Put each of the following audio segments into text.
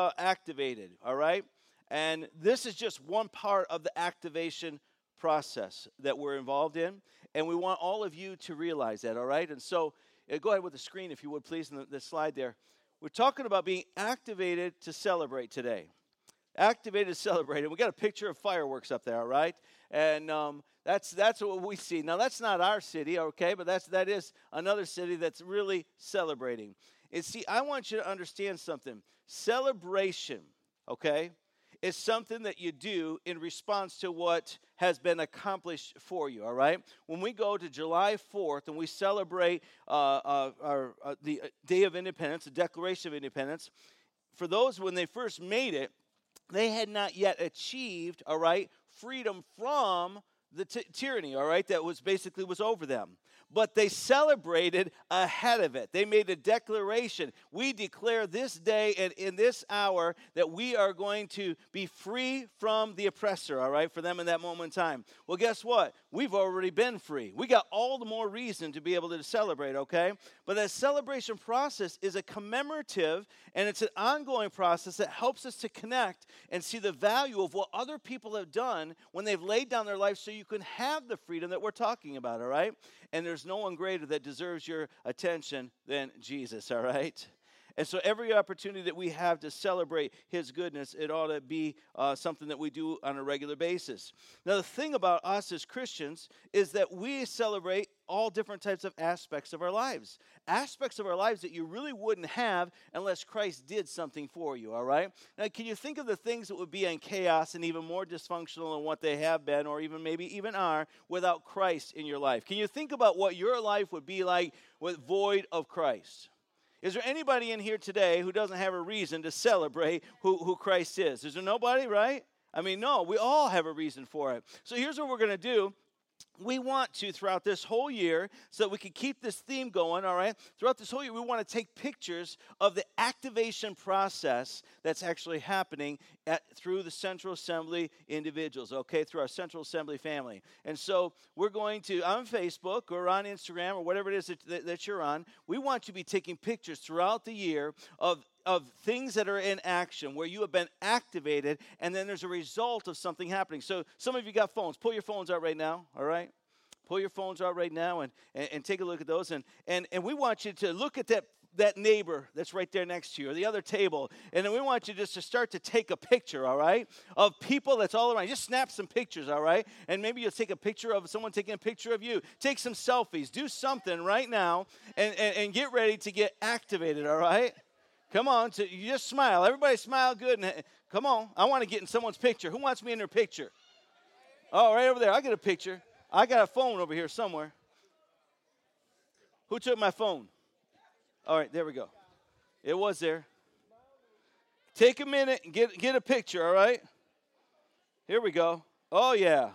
uh, activated, all right? And this is just one part of the activation process that we're involved in. And we want all of you to realize that, all right? And so uh, go ahead with the screen, if you would, please, in the, the slide there. We're talking about being activated to celebrate today. Activated to celebrate. And we got a picture of fireworks up there, all right? And um, that's, that's what we see. Now, that's not our city, okay? But that's, that is another city that's really celebrating. And see, I want you to understand something. Celebration, okay, is something that you do in response to what has been accomplished for you, all right? When we go to July 4th and we celebrate uh, uh, our, uh, the Day of Independence, the Declaration of Independence, for those when they first made it, they had not yet achieved, all right, freedom from the t- tyranny, all right, that was basically was over them but they celebrated ahead of it. They made a declaration. We declare this day and in this hour that we are going to be free from the oppressor, all right, for them in that moment in time. Well, guess what? We've already been free. We got all the more reason to be able to celebrate, okay? But that celebration process is a commemorative and it's an ongoing process that helps us to connect and see the value of what other people have done when they've laid down their life so you can have the freedom that we're talking about, all right? And there's no one greater that deserves your attention than Jesus, all right? And so, every opportunity that we have to celebrate His goodness, it ought to be uh, something that we do on a regular basis. Now, the thing about us as Christians is that we celebrate all different types of aspects of our lives. Aspects of our lives that you really wouldn't have unless Christ did something for you, all right? Now, can you think of the things that would be in chaos and even more dysfunctional than what they have been, or even maybe even are, without Christ in your life? Can you think about what your life would be like with void of Christ? Is there anybody in here today who doesn't have a reason to celebrate who, who Christ is? Is there nobody, right? I mean, no, we all have a reason for it. So here's what we're going to do we want to throughout this whole year so that we can keep this theme going all right throughout this whole year we want to take pictures of the activation process that's actually happening at, through the central assembly individuals okay through our central assembly family and so we're going to on facebook or on instagram or whatever it is that, that, you're on we want to be taking pictures throughout the year of of things that are in action where you have been activated and then there's a result of something happening. So some of you got phones. Pull your phones out right now, all right? Pull your phones out right now and, and, and take a look at those. And, and, and we want you to look at that that neighbor that's right there next to you or the other table and then we want you just to start to take a picture all right of people that's all around just snap some pictures all right and maybe you'll take a picture of someone taking a picture of you take some selfies do something right now and, and, and get ready to get activated all right Come on, so you just smile. Everybody smile good. And, come on, I want to get in someone's picture. Who wants me in their picture? Oh, right over there. I get a picture. I got a phone over here somewhere. Who took my phone? All right, there we go. It was there. Take a minute and get, get a picture, all right? Here we go. Oh, yeah.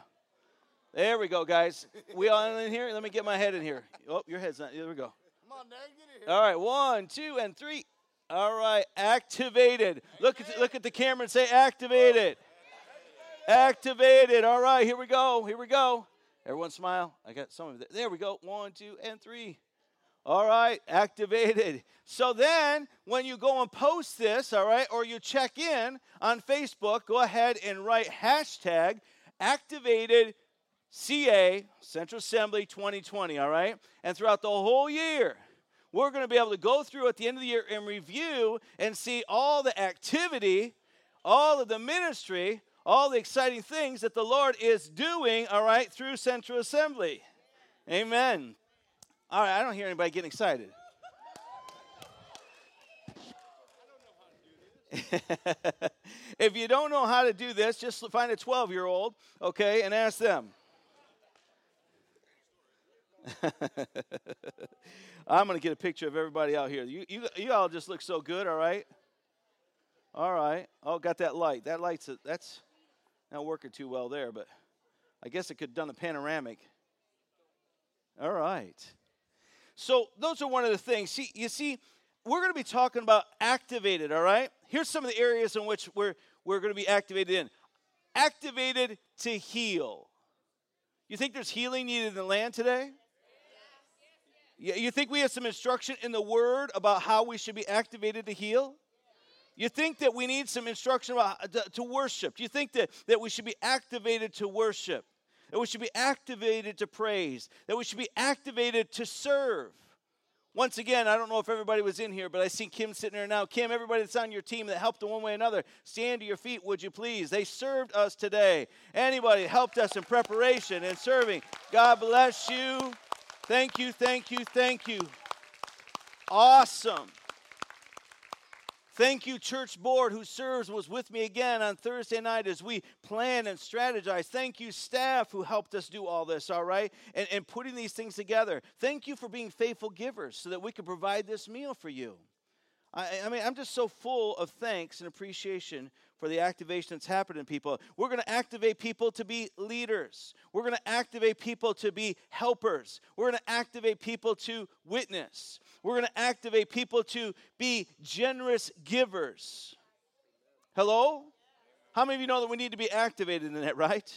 There we go, guys. We all in here? Let me get my head in here. Oh, your head's not. There we go. Come on, Dad, get in here. All right, one, two, and three. All right, activated. Look at, look at the camera and say activated. Activated. All right, here we go. Here we go. Everyone smile. I got some of it. There we go. One, two, and three. All right, activated. So then, when you go and post this, all right, or you check in on Facebook, go ahead and write hashtag activated CA Central Assembly 2020, all right? And throughout the whole year, we're going to be able to go through at the end of the year and review and see all the activity, all of the ministry, all the exciting things that the Lord is doing, all right, through Central Assembly. Amen. All right, I don't hear anybody getting excited. if you don't know how to do this, just find a 12 year old, okay, and ask them. I'm going to get a picture of everybody out here. You, you, you all just look so good, all right? All right. Oh, got that light. That light's, a, that's not working too well there, but I guess it could have done a panoramic. All right. So those are one of the things. See, you see, we're going to be talking about activated, all right? Here's some of the areas in which we're, we're going to be activated in. Activated to heal. You think there's healing needed in the land today? Yeah, you think we have some instruction in the Word about how we should be activated to heal? You think that we need some instruction about to, to worship? Do you think that, that we should be activated to worship? That we should be activated to praise? That we should be activated to serve? Once again, I don't know if everybody was in here, but I see Kim sitting there now. Kim, everybody that's on your team that helped in one way or another, stand to your feet, would you please? They served us today. Anybody helped us in preparation and serving? God bless you. Thank you, thank you, thank you. Awesome. Thank you, church board, who serves, was with me again on Thursday night as we plan and strategize. Thank you, staff, who helped us do all this, all right, and, and putting these things together. Thank you for being faithful givers so that we can provide this meal for you. I, I mean, I'm just so full of thanks and appreciation for the activation that's happening in people. We're going to activate people to be leaders. We're going to activate people to be helpers. We're going to activate people to witness. We're going to activate people to be generous givers. Hello? How many of you know that we need to be activated in that, right?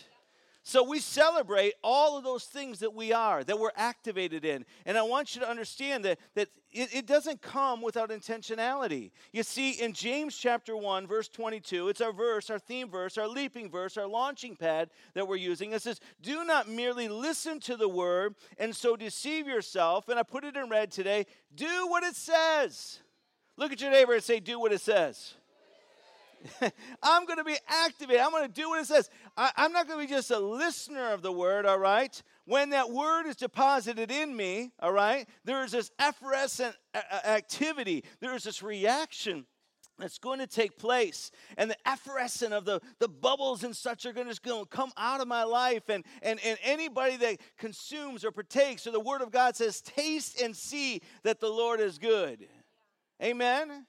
So we celebrate all of those things that we are, that we're activated in. And I want you to understand that, that it, it, doesn't come without intentionality. You see, in James chapter 1, verse 22, it's our verse, our theme verse, our leaping verse, our launching pad that we're using. It says, Do not merely listen to the word and so deceive yourself. And I put it in red today. Do what it says. Look at your neighbor and say, Do what it says. I'm going to be activated. I'm going to do what it says. I, am not going to be just a listener of the word, all right? When that word is deposited in me, all right, there is this effervescent activity, there is this reaction that's going to take place and the effervescence of the, the bubbles and such are going to, to come out of my life and, and, and anybody that consumes or partakes or the word of god says taste and see that the lord is good amen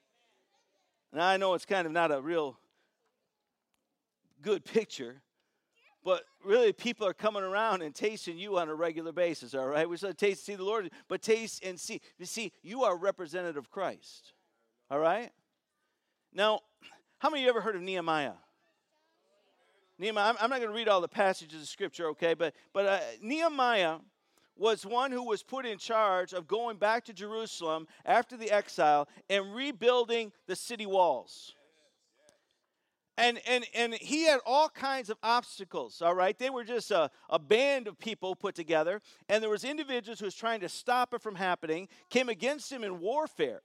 now, I know it's kind of not a real good picture, but really people are coming around and tasting you on a regular basis, all right? We said taste see the Lord, but taste and see. You see, you are representative of Christ, all right? Now, how many of you ever heard of Nehemiah? Nehemiah, I'm, not going to read all the passages of Scripture, okay? But, but uh, Nehemiah was one who was put in charge of going back to Jerusalem after the exile and rebuilding the city walls. And, and, and he had all kinds of obstacles all right they were just a, a band of people put together and there was individuals who was trying to stop it from happening came against him in warfare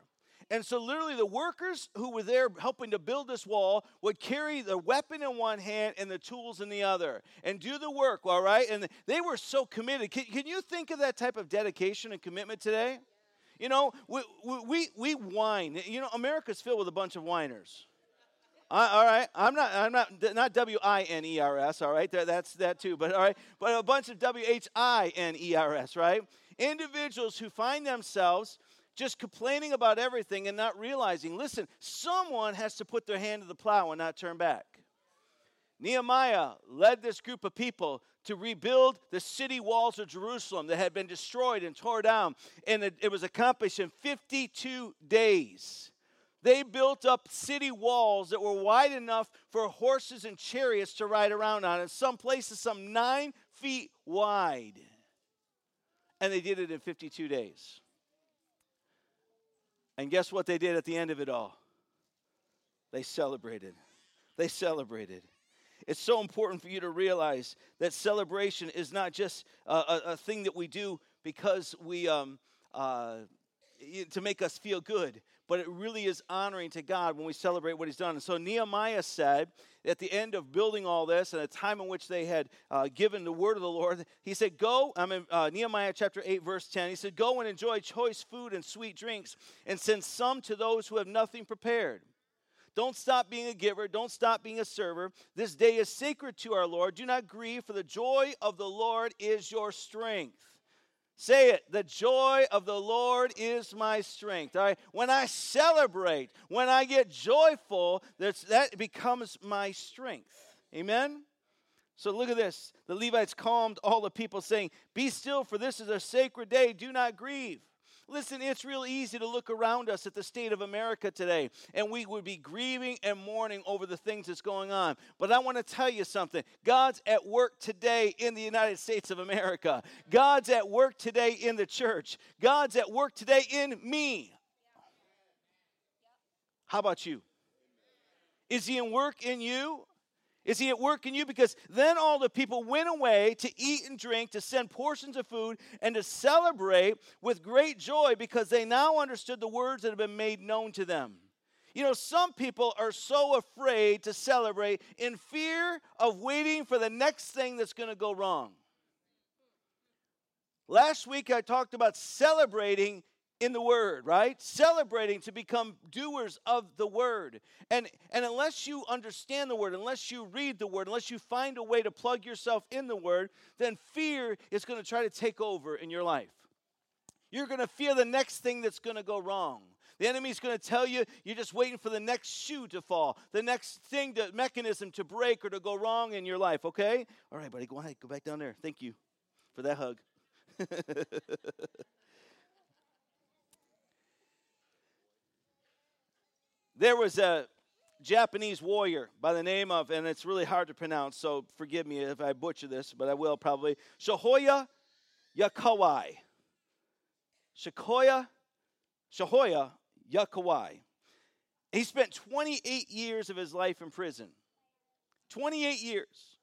and so, literally, the workers who were there helping to build this wall would carry the weapon in one hand and the tools in the other and do the work, all right? And they were so committed. Can, can you think of that type of dedication and commitment today? You know, we, we, we whine. You know, America's filled with a bunch of whiners. all right, I'm not, I'm not, not W I N E R S. All right, that's that too. But all right, but a bunch of W H I N E R S. Right, individuals who find themselves just complaining about everything and not realizing listen, someone has to put their hand to the plow and not turn back. Nehemiah led this group of people to rebuild the city walls of Jerusalem that had been destroyed and tore down, and it, it was accomplished in 52 days. They built up city walls that were wide enough for horses and chariots to ride around on, in some places, some nine feet wide. And they did it in 52 days. And guess what they did at the end of it all? They celebrated. They celebrated. It's so important for you to realize that celebration is not just a, a, a thing that we do because we, um, uh, to make us feel good but it really is honoring to God when we celebrate what He's done. And so Nehemiah said at the end of building all this and the time in which they had uh, given the word of the Lord, he said, Go, I'm in uh, Nehemiah chapter 8, verse 10. He said, Go and enjoy choice food and sweet drinks, and send some to those who have nothing prepared. Don't stop being a giver. Don't stop being a server. This day is sacred to our Lord. Do not grieve, for the joy of the Lord is your strength. Say it. The joy of the Lord is my strength. All right. When I celebrate, when I get joyful, that's, that becomes my strength. Amen? So look at this. The Levites calmed all the people, saying, Be still, for this is a sacred day. Do not grieve. Listen, it's real easy to look around us at the state of America today, and we would be grieving and mourning over the things that's going on. But I want to tell you something God's at work today in the United States of America, God's at work today in the church, God's at work today in me. How about you? Is he in work in you? Is he at work in you? Because then all the people went away to eat and drink, to send portions of food, and to celebrate with great joy because they now understood the words that had been made known to them. You know, some people are so afraid to celebrate in fear of waiting for the next thing that's going to go wrong. Last week I talked about celebrating in the word, right? Celebrating to become doers of the word. And and unless you understand the word, unless you read the word, unless you find a way to plug yourself in the word, then fear is going to try to take over in your life. You're going to fear the next thing that's going to go wrong. The enemy's going to tell you you're just waiting for the next shoe to fall, the next thing, the mechanism to break or to go wrong in your life, okay? All right, buddy, go ahead, go back down there. Thank you for that hug. there was a Japanese warrior by the name of, and it's really hard to pronounce, so forgive me if I butcher this, but I will probably. Shohoya Yakawai. Shikoya, Shahoya Yakawai. He spent 28 years of his life in prison. 28 years.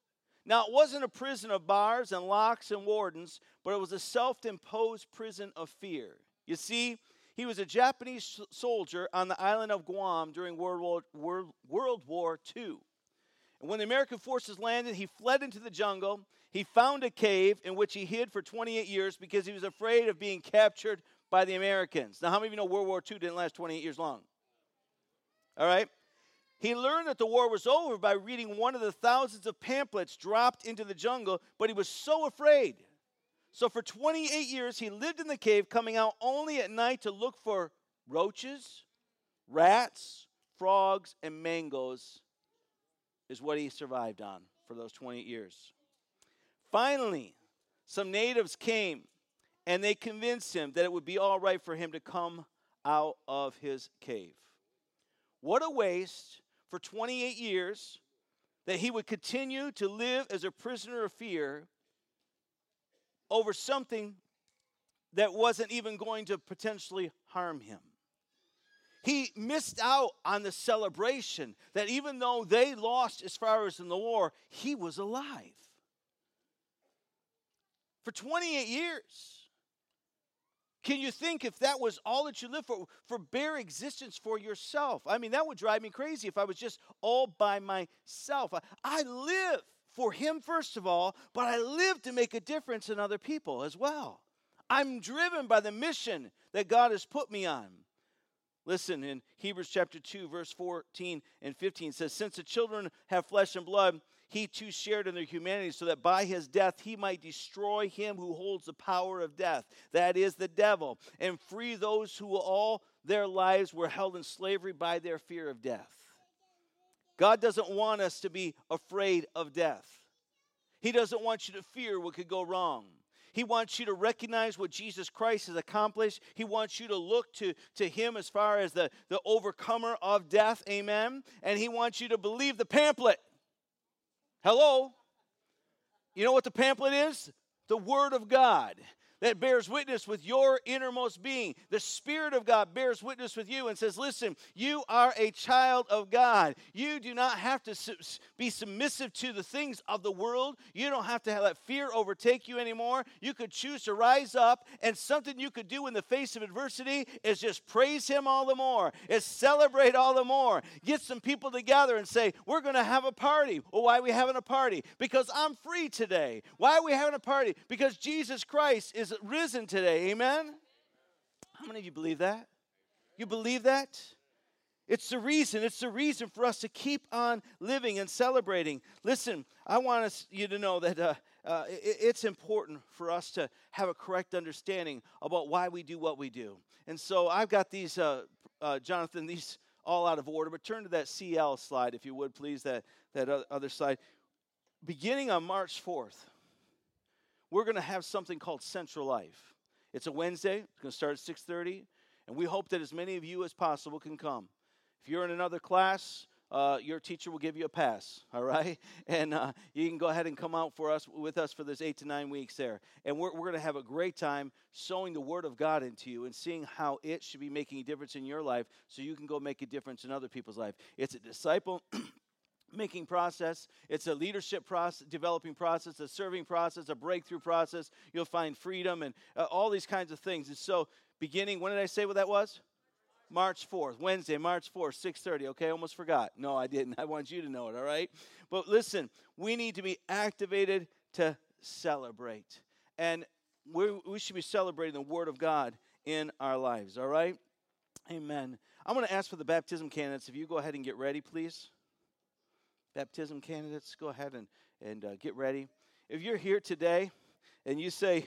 Now, it wasn't a prison of bars and locks and wardens, but it was a self imposed prison of fear. You see, he was a Japanese soldier on the island of Guam during World War, World, War II. And when the American forces landed, he fled into the jungle. He found a cave in which he hid for 28 years because he was afraid of being captured by the Americans. Now, how many of you know World War II didn't last 28 years long? All right? He learned that the war was over by reading one of the thousands of pamphlets dropped into the jungle, but he was so afraid. So for 28 years, he lived in the cave, coming out only at night to look for roaches, rats, frogs, and mangoes, is what he survived on for those 28 years. Finally, some natives came and they convinced him that it would be all right for him to come out of his cave. What a waste for 28 years that he would continue to live as a prisoner of fear over something that wasn't even going to potentially harm him. He missed out on the celebration that even though they lost as far as in the war, he was alive. For 28 years. Can you think if that was all that you lived for, for bare existence for yourself? I mean, that would drive me crazy if I was just all by myself. I, I live for Him, first of all, but I live to make a difference in other people as well. I'm driven by the mission that God has put me on. Listen, in Hebrews chapter 2, verse 14 and 15 says, Since the children have flesh and blood, he too shared in their humanity, so that by his death he might destroy him who holds the power of death, that is the devil, and free those who all their lives were held in slavery by their fear of death. God doesn't want us to be afraid of death. He doesn't want you to fear what could go wrong. He wants you to recognize what Jesus Christ has accomplished. He wants you to look to, to Him as far as the, the overcomer of death. Amen. And He wants you to believe the pamphlet. Hello? You know what the pamphlet is? The Word of God that bears witness with your innermost being. The Spirit of God bears witness with you and says, Listen, you are a child of God. You do not have to be submissive to the things of the world. You don't have to let fear overtake you anymore. You could choose to rise up, and something you could do in the face of adversity is just praise Him all the more, is celebrate all the more. Get some people together and say, We're going to have a party. Well, why are we having a party? Because I'm free today. Why are we having a party? Because Jesus Christ is risen today. Amen? How many of you believe that? You believe that? It's the reason. It's the reason for us to keep on living and celebrating. Listen, I want us, you to know that uh, uh, it, it's important for us to have a correct understanding about why we do what we do. And so I've got these, uh, uh Jonathan, these all out of order, but turn to that CL slide, if you would, please, that, that other slide. Beginning on March 4th, we're going to have something called Central Life. It's a Wednesday. It's going to start at 6:30, and we hope that as many of you as possible can come. If you're in another class, uh, your teacher will give you a pass, all right? And uh, you can go ahead and come out for us with us for this eight to nine weeks there. And we're, we're going to have a great time sowing the Word of God into you and seeing how it should be making a difference in your life so you can go make a difference in other people's life. It's a disciple. making process it's a leadership process developing process a serving process a breakthrough process you'll find freedom and uh, all these kinds of things and so beginning when did i say what that was March 4th, Wednesday, March 4th, 6:30. Okay, almost forgot. No, I didn't. I want you to know it, all right? But listen, we need to be activated to celebrate. And we we should be celebrating the word of God in our lives, all right? Amen. I'm going to ask for the baptism candidates if you go ahead and get ready, please. Baptism candidates, go ahead and, and uh, get ready. If you're here today and you say,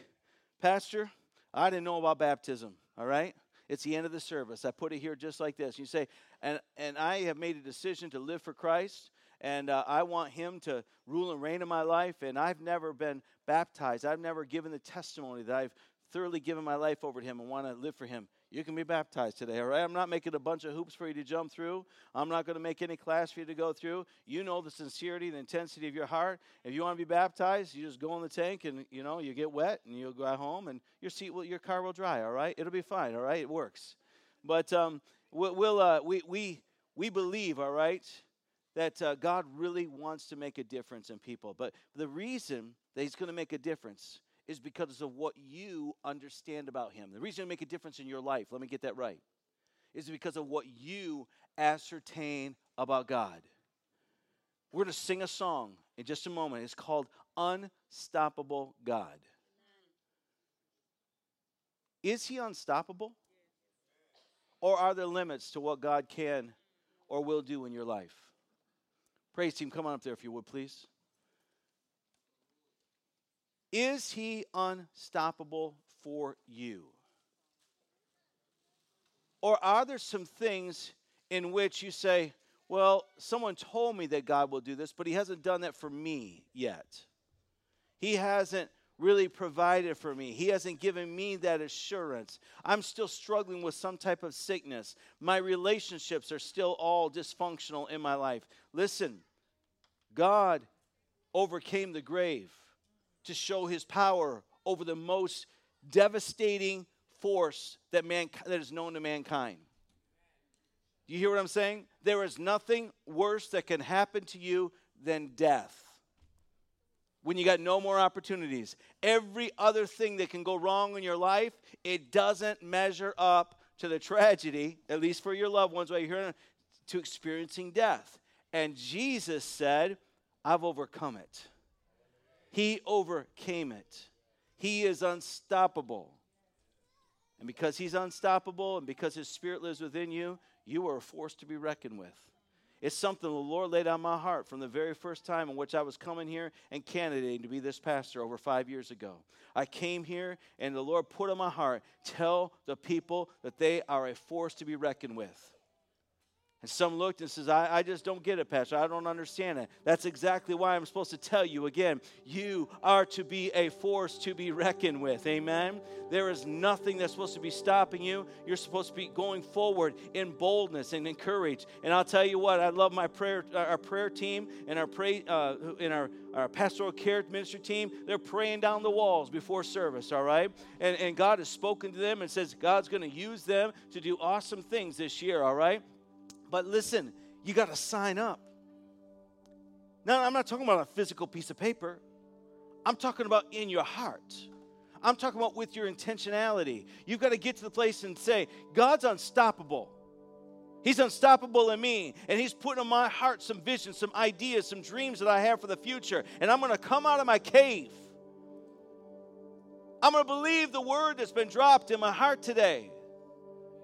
Pastor, I didn't know about baptism, all right? It's the end of the service. I put it here just like this. You say, and, and I have made a decision to live for Christ, and uh, I want Him to rule and reign in my life, and I've never been baptized. I've never given the testimony that I've thoroughly given my life over to Him and want to live for Him you can be baptized today, all right? I'm not making a bunch of hoops for you to jump through. I'm not going to make any class for you to go through. You know the sincerity and intensity of your heart. If you want to be baptized, you just go in the tank and, you know, you get wet and you'll go home and your seat will, your car will dry, all right? It'll be fine, all right? It works. But um, we'll, uh, we, we, we believe, all right, that uh, God really wants to make a difference in people. But the reason that He's going to make a difference is because of what you understand about Him. The reason to make a difference in your life, let me get that right, is because of what you ascertain about God. We're going to sing a song in just a moment. It's called Unstoppable God. Is He unstoppable? Or are there limits to what God can or will do in your life? Praise team, come on up there if you would, please. Is he unstoppable for you? Or are there some things in which you say, well, someone told me that God will do this, but he hasn't done that for me yet? He hasn't really provided for me. He hasn't given me that assurance. I'm still struggling with some type of sickness. My relationships are still all dysfunctional in my life. Listen, God overcame the grave to show his power over the most devastating force that, man, that is known to mankind. Do you hear what I'm saying? There is nothing worse that can happen to you than death. When you got no more opportunities, every other thing that can go wrong in your life, it doesn't measure up to the tragedy, at least for your loved ones, while you're here, to experiencing death. And Jesus said, I've overcome it. He overcame it. He is unstoppable. And because He's unstoppable and because His Spirit lives within you, you are a force to be reckoned with. It's something the Lord laid on my heart from the very first time in which I was coming here and candidating to be this pastor over five years ago. I came here and the Lord put on my heart, tell the people that they are a force to be reckoned with. And some looked and says, I, I just don't get it, Pastor. I don't understand it. That's exactly why I'm supposed to tell you again. You are to be a force to be reckoned with. Amen. There is nothing that's supposed to be stopping you. You're supposed to be going forward in boldness and in courage. And I'll tell you what, I love my prayer, our prayer team and our pray, uh, in our, our pastoral care ministry team. They're praying down the walls before service, all right? And, and God has spoken to them and says God's going to use them to do awesome things this year, all right? But listen, you got to sign up. Now, I'm not talking about a physical piece of paper. I'm talking about in your heart. I'm talking about with your intentionality. You've got to get to the place and say, God's unstoppable. He's unstoppable in me, and He's putting in my heart some visions, some ideas, some dreams that I have for the future. And I'm going to come out of my cave. I'm going to believe the word that's been dropped in my heart today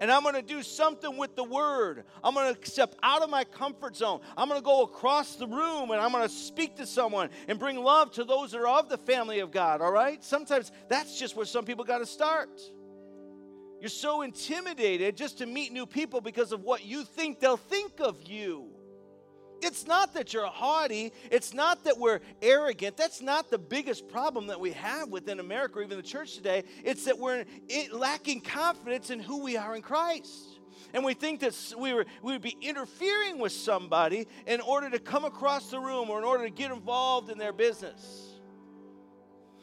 and I'm going to do something with the word. I'm going to step out of my comfort zone. I'm going to go across the room and I'm going to speak to someone and bring love to those that are of the family of God, all right? Sometimes that's just where some people got to start. You're so intimidated just to meet new people because of what you think they'll think of you. It's not that you're haughty. It's not that we're arrogant. That's not the biggest problem that we have within America or even the church today. It's that we're lacking confidence in who we are in Christ. And we think that we, were, we would be interfering with somebody in order to come across the room or in order to get involved in their business.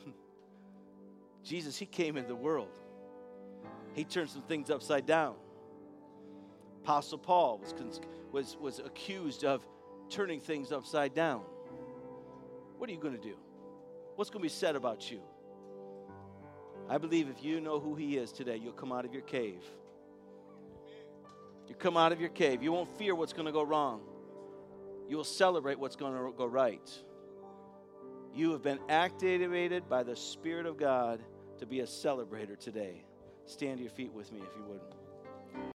Jesus, He came into the world, He turned some things upside down. Apostle Paul was, was, was accused of turning things upside down. What are you going to do? What's going to be said about you? I believe if you know who He is today, you'll come out of your cave. You come out of your cave. You won't fear what's going to go wrong. You will celebrate what's going to go right. You have been activated by the Spirit of God to be a celebrator today. Stand to your feet with me if you would.